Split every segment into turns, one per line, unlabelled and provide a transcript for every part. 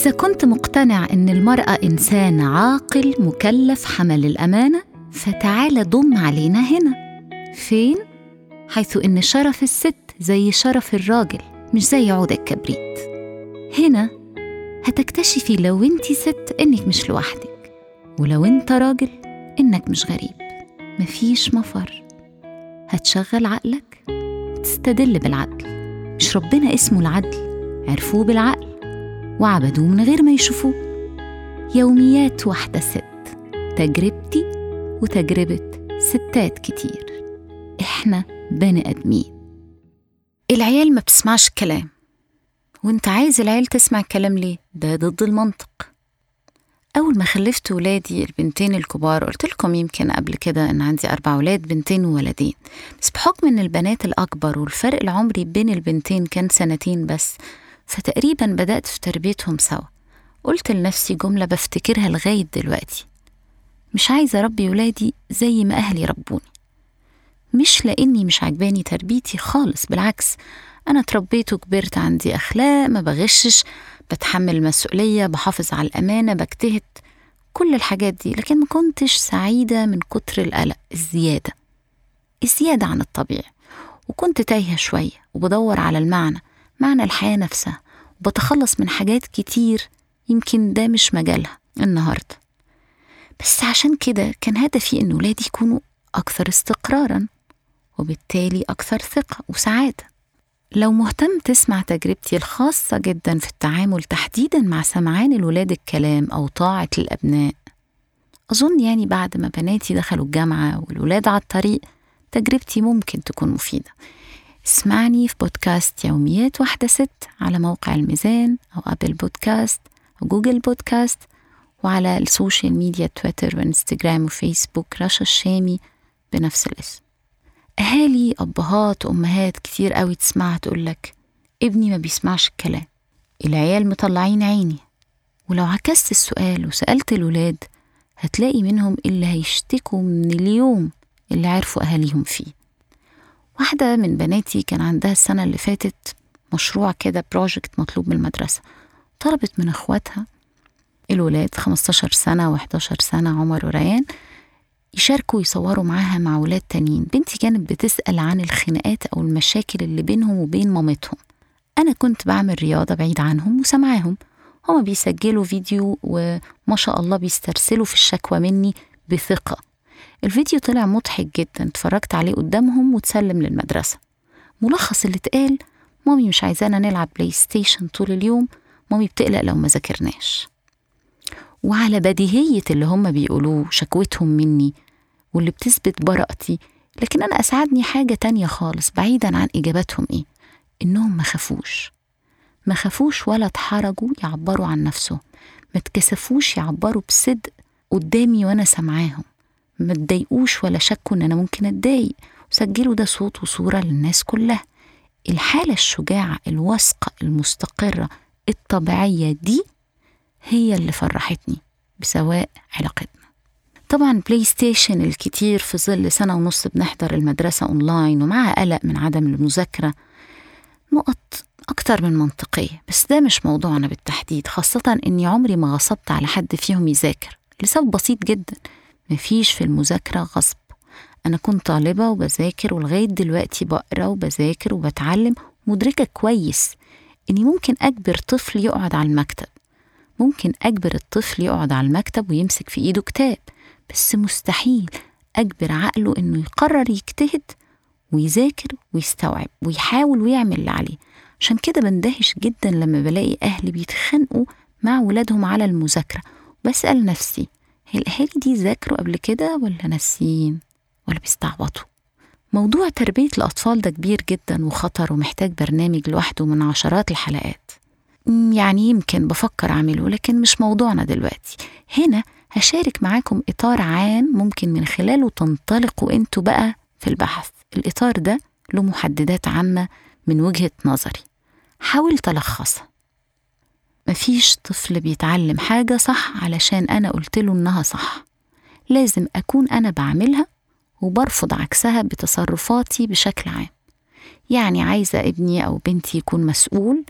إذا كنت مقتنع إن المرأة إنسان عاقل مكلف حمل الأمانة فتعال ضم علينا هنا. فين؟ حيث إن شرف الست زي شرف الراجل مش زي عود الكبريت. هنا هتكتشفي لو أنت ست إنك مش لوحدك ولو أنت راجل إنك مش غريب. مفيش مفر. هتشغل عقلك وتستدل بالعدل. مش ربنا اسمه العدل عرفوه بالعقل. وعبدوه من غير ما يشوفوه. يوميات واحدة ست تجربتي وتجربة ستات كتير. إحنا بني آدمين. العيال ما بتسمعش الكلام وانت عايز العيال تسمع الكلام ليه؟ ده ضد المنطق. أول ما خلفت ولادي البنتين الكبار قلت لكم يمكن قبل كده إن عندي أربع ولاد بنتين وولدين. بس بحكم إن البنات الأكبر والفرق العمري بين البنتين كان سنتين بس فتقريبا بدأت في تربيتهم سوا. قلت لنفسي جملة بفتكرها لغاية دلوقتي. مش عايزة أربي ولادي زي ما أهلي ربوني. مش لأني مش عجباني تربيتي خالص بالعكس أنا اتربيت وكبرت عندي أخلاق ما بغشش بتحمل المسؤولية بحافظ على الأمانة بجتهد كل الحاجات دي لكن ما كنتش سعيدة من كتر القلق الزيادة. الزيادة عن الطبيعي. وكنت تايهة شوية وبدور على المعنى معنى الحياة نفسها وبتخلص من حاجات كتير يمكن ده مش مجالها النهاردة. بس عشان كده كان هدفي إن ولادي يكونوا أكثر استقرارا وبالتالي أكثر ثقة وسعادة. لو مهتم تسمع تجربتي الخاصة جدا في التعامل تحديدا مع سمعان الولاد الكلام أو طاعة الأبناء أظن يعني بعد ما بناتي دخلوا الجامعة والولاد على الطريق تجربتي ممكن تكون مفيدة. اسمعني في بودكاست يوميات واحدة ست على موقع الميزان أو أبل بودكاست أو جوجل بودكاست وعلى السوشيال ميديا تويتر وإنستجرام وفيسبوك رشا الشامي بنفس الاسم. أهالي أبهات وأمهات كتير قوي تسمعها تقولك ابني ما بيسمعش الكلام العيال مطلعين عيني. ولو عكست السؤال وسألت الولاد هتلاقي منهم اللي هيشتكوا من اليوم اللي عرفوا أهاليهم فيه. واحدة من بناتي كان عندها السنة اللي فاتت مشروع كده بروجكت مطلوب من المدرسة. طلبت من اخواتها الولاد 15 سنة و11 سنة عمر وريان يشاركوا يصوروا معاها مع ولاد تانيين. بنتي كانت بتسأل عن الخناقات أو المشاكل اللي بينهم وبين مامتهم. أنا كنت بعمل رياضة بعيد عنهم وسامعاهم. هما بيسجلوا فيديو وما شاء الله بيسترسلوا في الشكوى مني بثقة. الفيديو طلع مضحك جدا اتفرجت عليه قدامهم وتسلم للمدرسة. ملخص اللي اتقال مامي مش عايزانا نلعب PlayStation طول اليوم مامي بتقلق لو ما ذاكرناش. وعلى بديهية اللي هم بيقولوه شكوتهم مني واللي بتثبت براءتي لكن أنا أسعدني حاجة تانية خالص بعيدا عن إجاباتهم إيه؟ إنهم ما خافوش. ما خافوش ولا اتحرجوا يعبروا عن نفسهم. ما اتكسفوش يعبروا بصدق قدامي وأنا سامعاهم. ما اتضايقوش ولا شكوا إن أنا ممكن أتضايق. وسجلوا ده صوت وصورة للناس كلها. الحالة الشجاعة الواثقة المستقرة الطبيعية دي هي اللي فرحتني بسواء علاقتنا. طبعا PlayStation الكتير في ظل سنة ونص بنحضر المدرسة أونلاين ومعها قلق من عدم المذاكرة نقط أكتر من منطقية بس ده مش موضوعنا بالتحديد خاصة إني عمري ما غصبت على حد فيهم يذاكر لسبب بسيط جدا. مفيش في المذاكرة غصب. أنا كنت طالبة وبذاكر ولغاية دلوقتي بقرأ وبذاكر وبتعلم مدركة كويس إني ممكن أجبر طفل يقعد على المكتب. ممكن أجبر الطفل يقعد على المكتب ويمسك في إيده كتاب بس مستحيل أجبر عقله إنه يقرر يجتهد ويذاكر ويستوعب ويحاول ويعمل اللي عليه. عشان كده بندهش جدا لما بلاقي أهل بيتخانقوا مع ولادهم على المذاكرة. بسأل نفسي الأهالي دي ذاكروا قبل كده ولا ناسيين ولا بيستعبطوا؟ موضوع تربية الأطفال ده كبير جدا وخطر ومحتاج برنامج لوحده من عشرات الحلقات. يعني يمكن بفكر أعمله لكن مش موضوعنا دلوقتي. هنا هشارك معاكم إطار عام ممكن من خلاله تنطلقوا أنتوا بقى في البحث. الإطار ده له محددات عامة من وجهة نظري. حاولت ألخصها. مفيش طفل بيتعلم حاجة صح علشان أنا قلت له إنها صح. لازم أكون أنا بعملها وبرفض عكسها بتصرفاتي بشكل عام. يعني عايزة ابني أو بنتي يكون مسؤول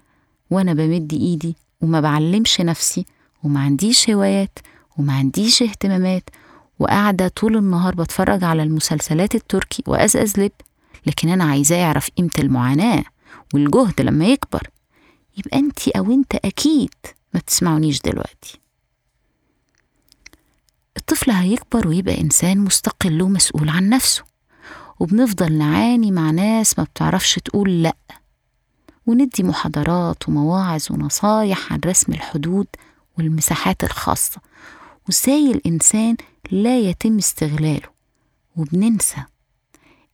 وأنا بمد إيدي وما بعلمش نفسي وما عنديش هوايات وما عنديش اهتمامات وقاعدة طول النهار بتفرج على المسلسلات التركي وأزأز لب لكن أنا عايزاه يعرف قيمة المعاناة والجهد لما يكبر. يبقى أنت أو أنت أكيد ما تسمعونيش دلوقتي. الطفل هيكبر ويبقى إنسان مستقل ومسؤول عن نفسه وبنفضل نعاني مع ناس ما بتعرفش تقول لأ وندي محاضرات ومواعظ ونصايح عن رسم الحدود والمساحات الخاصة وازاي الإنسان لا يتم استغلاله. وبننسى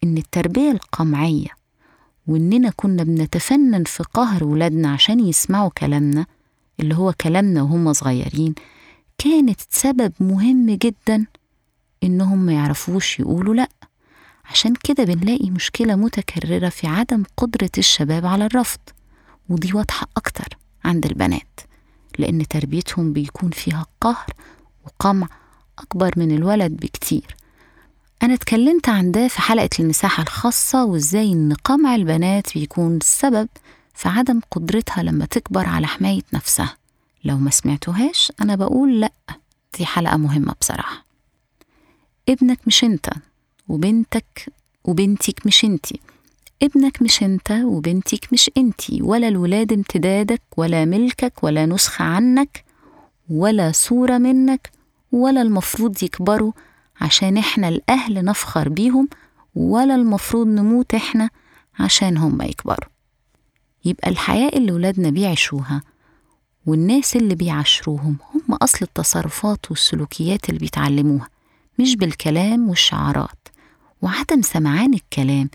إن التربية القمعية وإننا كنا بنتفنن في قهر ولادنا عشان يسمعوا كلامنا اللي هو كلامنا وهم صغيرين. كانت سبب مهم جدا إنهم ما يعرفوش يقولوا لأ. عشان كده بنلاقي مشكلة متكررة في عدم قدرة الشباب على الرفض. ودي واضحة أكتر عند البنات لأن تربيتهم بيكون فيها قهر وقمع أكبر من الولد بكتير. أنا اتكلمت عن ده في حلقة المساحة الخاصة وإزاي إن قمع البنات بيكون السبب في عدم قدرتها لما تكبر على حماية نفسها. لو ما سمعتوهاش أنا بقول لأ دي حلقة مهمة بصراحة. ابنك مش أنت وبنتك وبنتك مش أنتي. ابنك مش أنت وبنتك مش أنتي. ولا الولاد امتدادك ولا ملكك ولا نسخة عنك ولا صورة منك ولا المفروض يكبروا عشان إحنا الأهل نفخر بيهم ولا المفروض نموت إحنا عشان هم يكبروا. يبقى الحياة اللي ولادنا بيعيشوها والناس اللي بيعاشروهم هم أصل التصرفات والسلوكيات اللي بيتعلموها مش بالكلام والشعارات. وعدم سمعان الكلام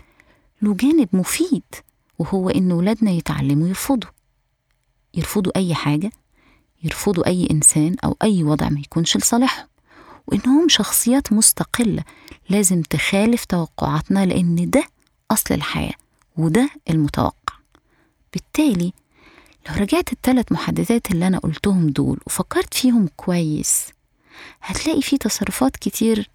له جانب مفيد وهو إن ولادنا يتعلموا يرفضوا. يرفضوا أي حاجة يرفضوا أي إنسان أو أي وضع ما يكونش لصالحهم. وإنهم شخصيات مستقلة لازم تخالف توقعاتنا لأن ده أصل الحياة وده المتوقع. بالتالي لو رجعت الثلاث محددات اللي أنا قلتهم دول وفكرت فيهم كويس هتلاقي في تصرفات كتير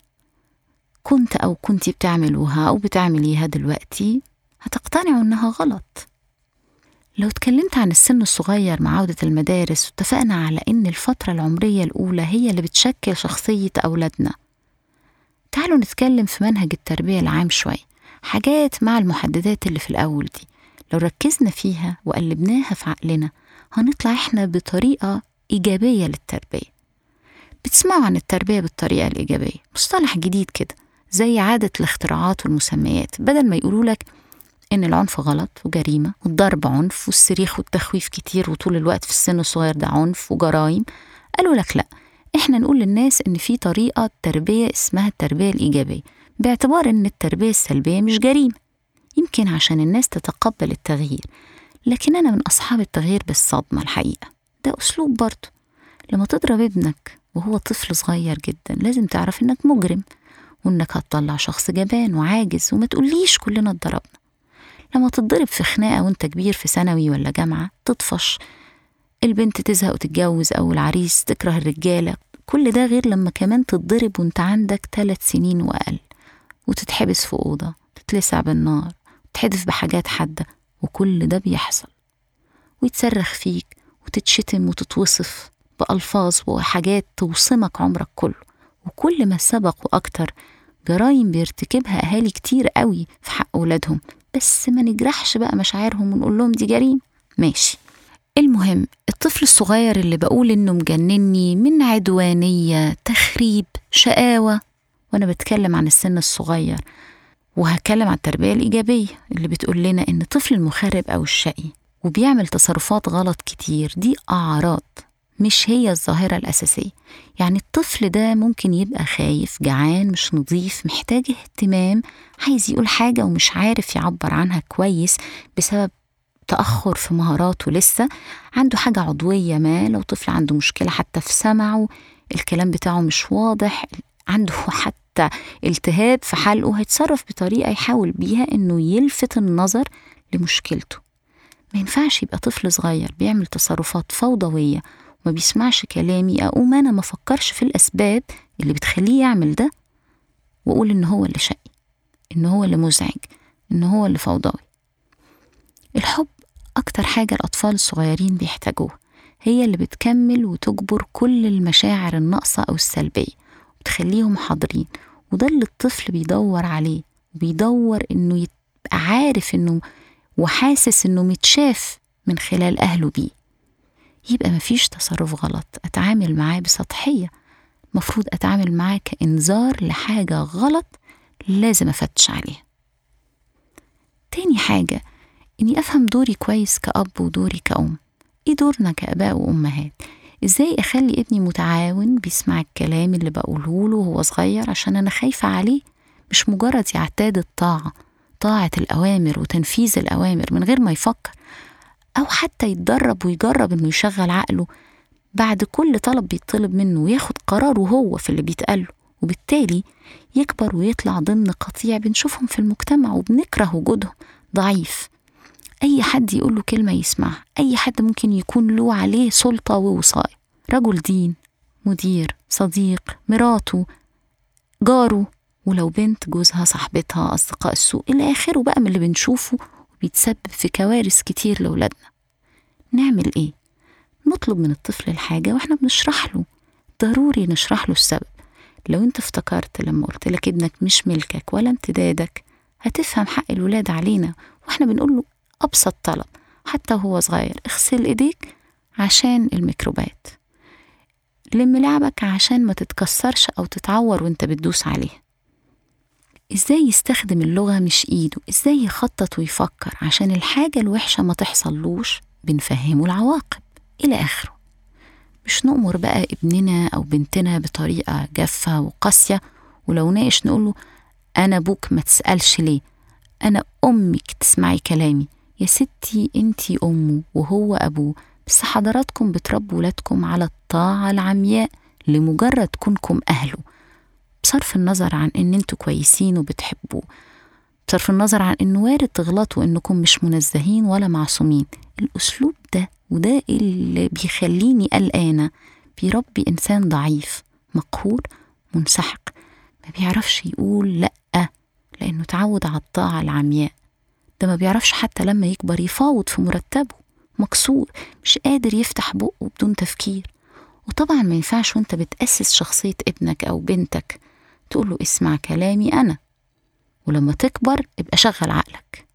كنت أو كنتي بتعملوها أو بتعمليها دلوقتي هتقتنعوا إنها غلط. لو اتكلمت عن السن الصغير مع عودة المدارس واتفقنا على إن الفترة العمرية الأولى هي اللي بتشكل شخصية أولادنا. تعالوا نتكلم في منهج التربية العام شوي. حاجات مع المحددات اللي في الأول دي. لو ركزنا فيها وقلبناها في عقلنا هنطلع إحنا بطريقة إيجابية للتربية. بتسمعوا عن التربية بالطريقة الإيجابية. مصطلح جديد كده زي عادة الاختراعات والمسميات. بدل ما يقولوا لك إن العنف غلط وجريمة والضرب عنف والصريخ والتخويف كتير وطول الوقت في السن الصغير ده عنف وجرايم قالوا لك لأ إحنا نقول للناس إن في طريقة تربية اسمها التربية الإيجابية باعتبار إن التربية السلبية مش جريمة يمكن عشان الناس تتقبل التغيير لكن أنا من أصحاب التغيير بالصدمة الحقيقة ده أسلوب برضه لما تضرب ابنك وهو طفل صغير جدا لازم تعرف إنك مجرم وإنك هتطلع شخص جبان وعاجز وما تقوليش كلنا اتضربنا لما تتضرب في خناقة وانت كبير في ثانوي ولا جامعة تطفش. البنت تزهق وتتجوز أو العريس تكره الرجالة. كل ده غير لما كمان تتضرب وانت عندك ثلاث سنين وأقل. وتتحبس في أوضة تتلسع بالنار وتحدف بحاجات حادة وكل ده بيحصل. ويتصرخ فيك وتتشتم وتتوصف بألفاظ وحاجات توصمك عمرك كله. وكل ما سبق وأكتر جرايم بيرتكبها أهالي كتير قوي في حق أولادهم بس ما نجرحش بقى مشاعرهم ونقول لهم دي جريمة. ماشي. المهم الطفل الصغير اللي بقول إنه مجنني من عدوانية تخريب شقاوة وأنا بتكلم عن السن الصغير وهتكلم عن التربية الإيجابية اللي بتقول لنا إن الطفل المخرب أو الشقي وبيعمل تصرفات غلط كتير دي أعراض. مش هي الظاهرة الأساسية. يعني الطفل ده ممكن يبقى خايف جعان مش نظيف محتاج اهتمام عايز يقول حاجة ومش عارف يعبر عنها كويس بسبب تأخر في مهاراته لسه. عنده حاجة عضوية ما لو طفل عنده مشكلة حتى في سمعه الكلام بتاعه مش واضح عنده حتى التهاب في حلقه هيتصرف بطريقة يحاول بيها إنه يلفت النظر لمشكلته. ما ينفعش يبقى طفل صغير بيعمل تصرفات فوضوية ما بيسمعش كلامي أقوم أنا ما فكرش في الأسباب اللي بتخليه يعمل ده وأقول إن هو اللي شقي إن هو اللي مزعج إن هو اللي فوضوي. الحب أكتر حاجة الأطفال الصغيرين بيحتاجوها هي اللي بتكمل وتجبر كل المشاعر الناقصة أو السلبية وتخليهم حاضرين وده اللي الطفل بيدور عليه بيدور إنه يبقى عارف إنه وحاسس إنه متشاف من خلال أهله بيه. يبقى مفيش تصرف غلط. أتعامل معاه بسطحية. مفروض أتعامل معاه كإنذار لحاجة غلط لازم أفتش عليها. تاني حاجة إني أفهم دوري كويس كأب ودوري كأم. إيه دورنا كآباء وأمهات؟ إزاي أخلي ابني متعاون بيسمع الكلام اللي بقوله له وهو صغير عشان أنا خايفة عليه؟ مش مجرد يعتاد الطاعة طاعة الأوامر وتنفيذ الأوامر من غير ما يفكر. أو حتى يتدرب ويجرب إنه يشغل عقله. بعد كل طلب بيطلب منه وياخد قراره هو في اللي بيتقاله وبالتالي يكبر ويطلع ضمن قطيع بنشوفهم في المجتمع وبنكره وجودهم. ضعيف. أي حد يقول له كلمة يسمعها. أي حد ممكن يكون له عليه سلطة ووصاية. رجل دين مدير صديق مراته جاره ولو بنت جوزها صاحبتها أصدقاء السوق إلى آخره بقى من اللي بنشوفه وبيتسبب في كوارث كتير لأولادنا. نعمل إيه؟ نطلب من الطفل الحاجة وإحنا بنشرح له. ضروري نشرح له السبب. لو أنت افتكرت لما قلت لك ابنك مش ملكك ولا امتدادك هتفهم حق الولاد علينا وإحنا بنقول له أبسط طلب حتى وهو صغير اغسل إيديك عشان الميكروبات. لم لعبك عشان ما تتكسرش أو تتعور وأنت بتدوس عليها. إزاي يستخدم اللغة مش إيده؟ إزاي يخطط ويفكر عشان الحاجة الوحشة ما تحصلوش؟ بنفهمه العواقب. إلى آخره. مش نأمر بقى ابننا أو بنتنا بطريقة جافة وقاسية ولو ناقش نقوله أنا أبوك ما تسألش ليه؟ أنا أمك تسمعي كلامي. يا ستي أنتي أمه وهو أبوه. بس حضراتكم بتربوا ولادكم على الطاعة العمياء لمجرد كونكم أهله. بصرف النظر عن إن أنتوا كويسين وبتحبوه بصرف النظر عن إنه وارد تغلطوا إنكم مش منزهين ولا معصومين. الأسلوب ده وده اللي بيخليني قلقانة. بيربي إنسان ضعيف مقهور منسحق. ما بيعرفش يقول لأ لأنه اتعود على الطاعة العمياء. ده ما بيعرفش حتى لما يكبر يفاوض في مرتبه. مكسور مش قادر يفتح بقه بدون تفكير. وطبعا ما ينفعش وانت بتأسس شخصية ابنك أو بنتك. تقوله اسمع كلامي أنا. ولما تكبر ابقى شغل عقلك.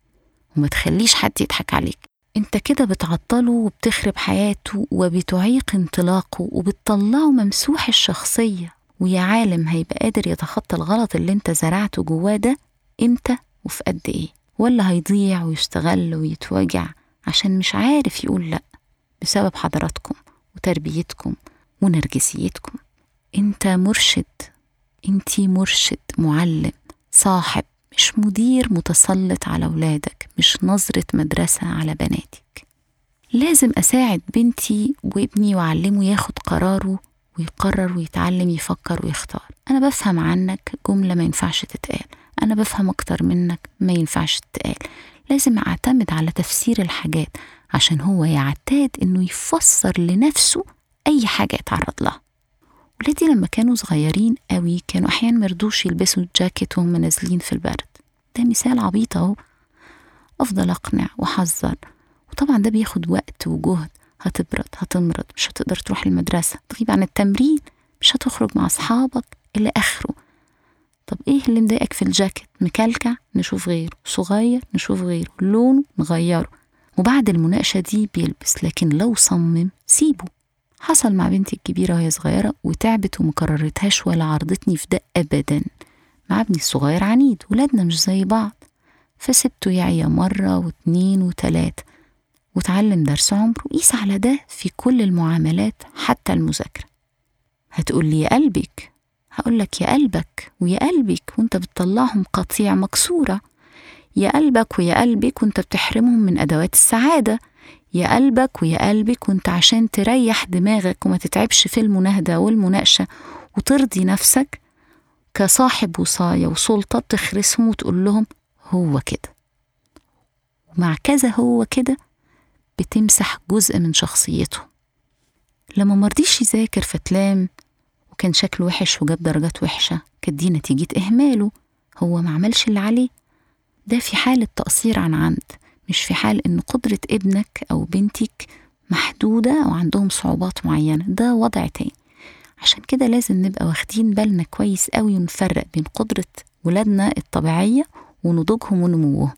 وما تخليش حد يضحك عليك. انت كده بتعطله وبتخرب حياته وبتعيق انطلاقه وبتطلعه ممسوح الشخصية. ويا عالم هيبقى قادر يتخطى الغلط اللي انت زرعته جواه ده إمتى وفي قد إيه. ولا هيضيع ويستغل ويتوجع عشان مش عارف يقول لأ. بسبب حضراتكم وتربيتكم ونرجسيتكم. انت مرشد. انتي مرشد معلم صاحب مش مدير متسلط على ولادك مش نظرة مدرسة على بناتك. لازم أساعد بنتي وابني وأعلمه ياخد قراره ويقرر ويتعلم يفكر ويختار. أنا بفهم عنك جملة ما ينفعش تتقال. أنا بفهم أكتر منك ما ينفعش تتقال. لازم أعتمد على تفسير الحاجات عشان هو يعتاد إنه يفسر لنفسه أي حاجة يتعرض لها. ولادي لما كانوا صغيرين قوي كانوا أحيانا مرضوش يلبسوا الجاكيت وهم نازلين في البرد. ده مثال عبيط أهو. أفضل أقنع وأحذر. وطبعا ده بياخد وقت وجهد. هتبرد هتمرض مش هتقدر تروح المدرسة. تغيب عن التمرين مش هتخرج مع أصحابك إلى آخره. طب إيه اللي مضايقك في الجاكيت؟ مكلكع؟ نشوف غيره. صغير؟ نشوف غيره. لونه؟ نغيره. وبعد المناقشة دي بيلبس لكن لو صمم سيبه. حصل مع بنتي الكبيرة وهي صغيرة وتعبت ومكررتهاش ولا عرضتني في ده أبدا. مع ابني الصغير عنيد ولادنا مش زي بعض. فسبته يعيا مرة واتنين وتلاتة وتعلم درس عمره قيس على ده في كل المعاملات حتى المذاكرة. هتقول لي يا قلبك؟ هقول لك يا قلبك ويا قلبك وانت بتطلعهم قطيع مكسورة. يا قلبك ويا قلبك وانت بتحرمهم من أدوات السعادة. يا قلبك ويا قلبك وانت عشان تريح دماغك وما تتعبش في المناهدة والمناقشة وترضي نفسك كصاحب وصاية وسلطة بتخرسهم وتقول لهم هو كده. ومع كذا هو كده بتمسح جزء من شخصيتهم لما مرضيش يذاكر فتلام وكان شكله وحش وجاب درجات وحشة كانت دي نتيجة إهماله. هو ما عملش اللي عليه. ده في حالة تقصير عن عمد. مش في حال إن قدرة ابنك أو بنتك محدودة أو عندهم صعوبات معينة ده وضع تاني. عشان كده لازم نبقى واخدين بالنا كويس قوي ونفرق بين قدرة ولادنا الطبيعية ونضوجهم ونموهم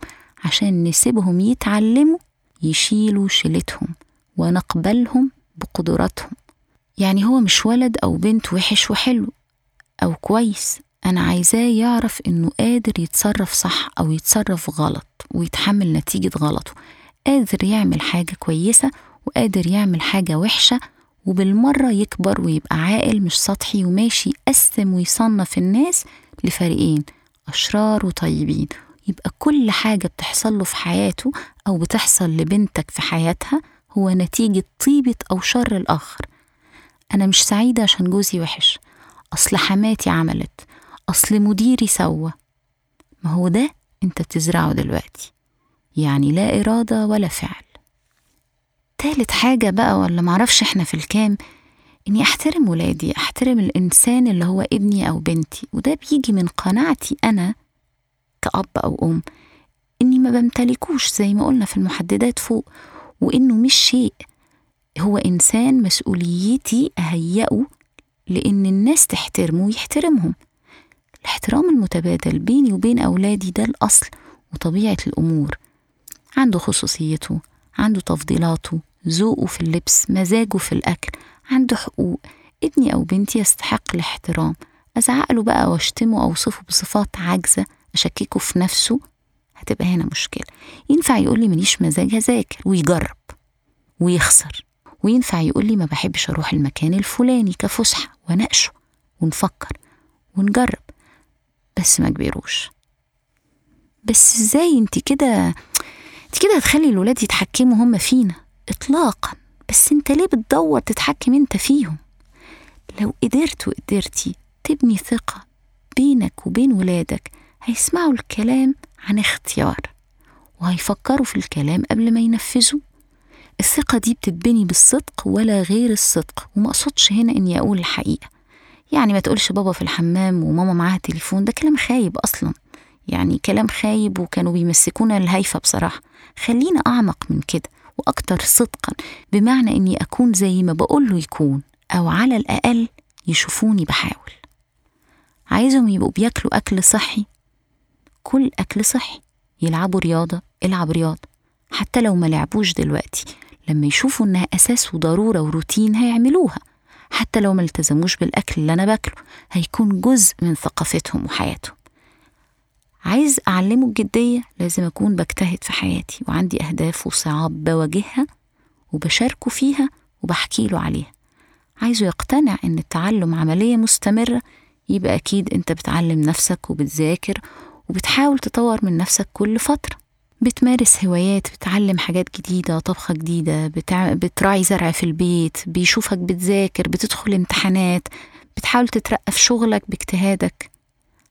عشان نسيبهم يتعلموا يشيلوا شيلتهم ونقبلهم بقدراتهم. يعني هو مش ولد أو بنت وحش وحلو أو كويس. أنا عايزاه يعرف إنه قادر يتصرف صح أو يتصرف غلط ويتحمل نتيجة غلطه. قادر يعمل حاجة كويسة وقادر يعمل حاجة وحشة وبالمرة يكبر ويبقى عاقل مش سطحي وماشي يقسم ويصنف الناس لفريقين أشرار وطيبين. يبقى كل حاجة بتحصل له في حياته أو بتحصل لبنتك في حياتها هو نتيجة طيبة أو شر الآخر. أنا مش سعيدة عشان جوزي وحش. أصل حماتي عملت. أصل مديري سوى ما هو ده أنت بتزرعه دلوقتي. يعني لا إرادة ولا فعل. تالت حاجة بقى ولا معرفش إحنا في الكام إني أحترم ولادي أحترم الإنسان اللي هو ابني أو بنتي وده بيجي من قناعتي أنا كأب أو أم إني ما بمتلكوش زي ما قلنا في المحددات فوق وإنه مش شيء. هو إنسان مسؤوليتي أهيئه لأن الناس تحترمه ويحترمهم. الاحترام المتبادل بيني وبين أولادي ده الأصل وطبيعة الأمور. عنده خصوصيته عنده تفضيلاته ذوقه في اللبس مزاجه في الأكل عنده حقوق. ابني أو بنتي يستحق الاحترام. أزعق له بقى وأشتمه أو أوصفه بصفات عاجزة أشككه في نفسه هتبقى هنا مشكلة. ينفع يقول لي ماليش مزاج؟ هذاكر ويجرب ويخسر. وينفع يقول لي ما بحبش أروح المكان الفلاني كفسحة وناقشه ونفكر ونجرب. بس ما كبروش. بس إزاي انت كده انت كده هتخلي الولاد يتحكموا هم فينا؟ اطلاقا. بس انت ليه بتدور تتحكم انت فيهم؟ لو قدرت وقدرتي تبني ثقة بينك وبين ولادك هيسمعوا الكلام عن اختيار وهيفكروا في الكلام قبل ما ينفذوه. الثقة دي بتتبني بالصدق ولا غير الصدق وما أقصدش هنا إني أقول الحقيقة. يعني ما تقولش بابا في الحمام وماما معاها تليفون ده كلام خايب أصلا. يعني كلام خايب وكانوا بيمسكونا الهيفة بصراحة. خلينا أعمق من كده وأكتر صدقا بمعنى إني أكون زي ما بقوله يكون أو على الأقل يشوفوني بحاول. عايزهم يبقوا بياكلوا أكل صحي كل أكل صحي يلعبوا رياضة العب رياضة. حتى لو ما لعبوش دلوقتي لما يشوفوا إنها أساس وضرورة وروتين هيعملوها. حتى لو ما التزموش بالأكل اللي أنا باكله هيكون جزء من ثقافتهم وحياتهم. عايز أعلمه الجدية لازم أكون بجتهد في حياتي وعندي أهداف وصعاب بواجهها وبشاركه فيها وبحكي له عليها. عايزه يقتنع إن التعلم عملية مستمرة يبقى أكيد أنت بتعلم نفسك وبتذاكر وبتحاول تطور من نفسك كل فترة. بتمارس هوايات بتعلم حاجات جديدة طبخة جديدة بتع... بتراعي زرع في البيت بيشوفك بتذاكر بتدخل امتحانات بتحاول تترقى في شغلك باجتهادك.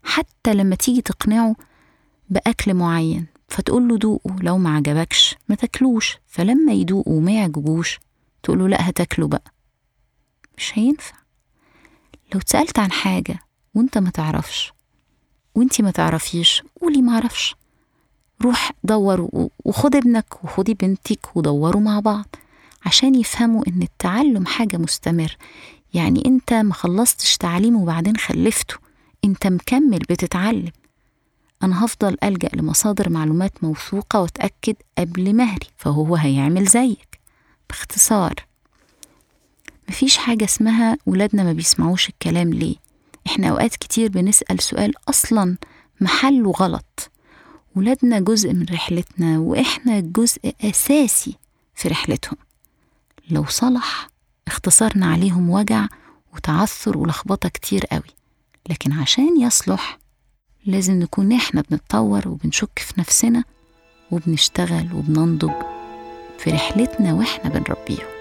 حتى لما تيجي تقنعه بأكل معين فتقول له دوقه لو ما عجبكش ما تاكلوش. فلما يدوقه وما يعجبوش تقول له لا هتاكله بقى. مش هينفع. لو اتسألت عن حاجة وانت ما تعرفش وانتي ما تعرفيش قولي ما أعرفش. روح دور وخد ابنك وخدي بنتك ودوروا مع بعض عشان يفهموا إن التعلم حاجة مستمر يعني أنت ما خلصتش تعليم وبعدين خلفته. أنت مكمل بتتعلم. أنا هفضل ألجأ لمصادر معلومات موثوقة وأتأكد قبل مهري فهو هيعمل زيك. باختصار مفيش حاجة اسمها ولادنا ما بيسمعوش الكلام ليه؟ إحنا أوقات كتير بنسأل سؤال أصلا محله غلط. ولادنا جزء من رحلتنا وإحنا جزء أساسي في رحلتهم. لو صلح اختصرنا عليهم وجع وتعثر ولخبطة كتير قوي. لكن عشان يصلح لازم نكون إحنا بنتطور وبنشك في نفسنا وبنشتغل وبننضج في رحلتنا وإحنا بنربيهم.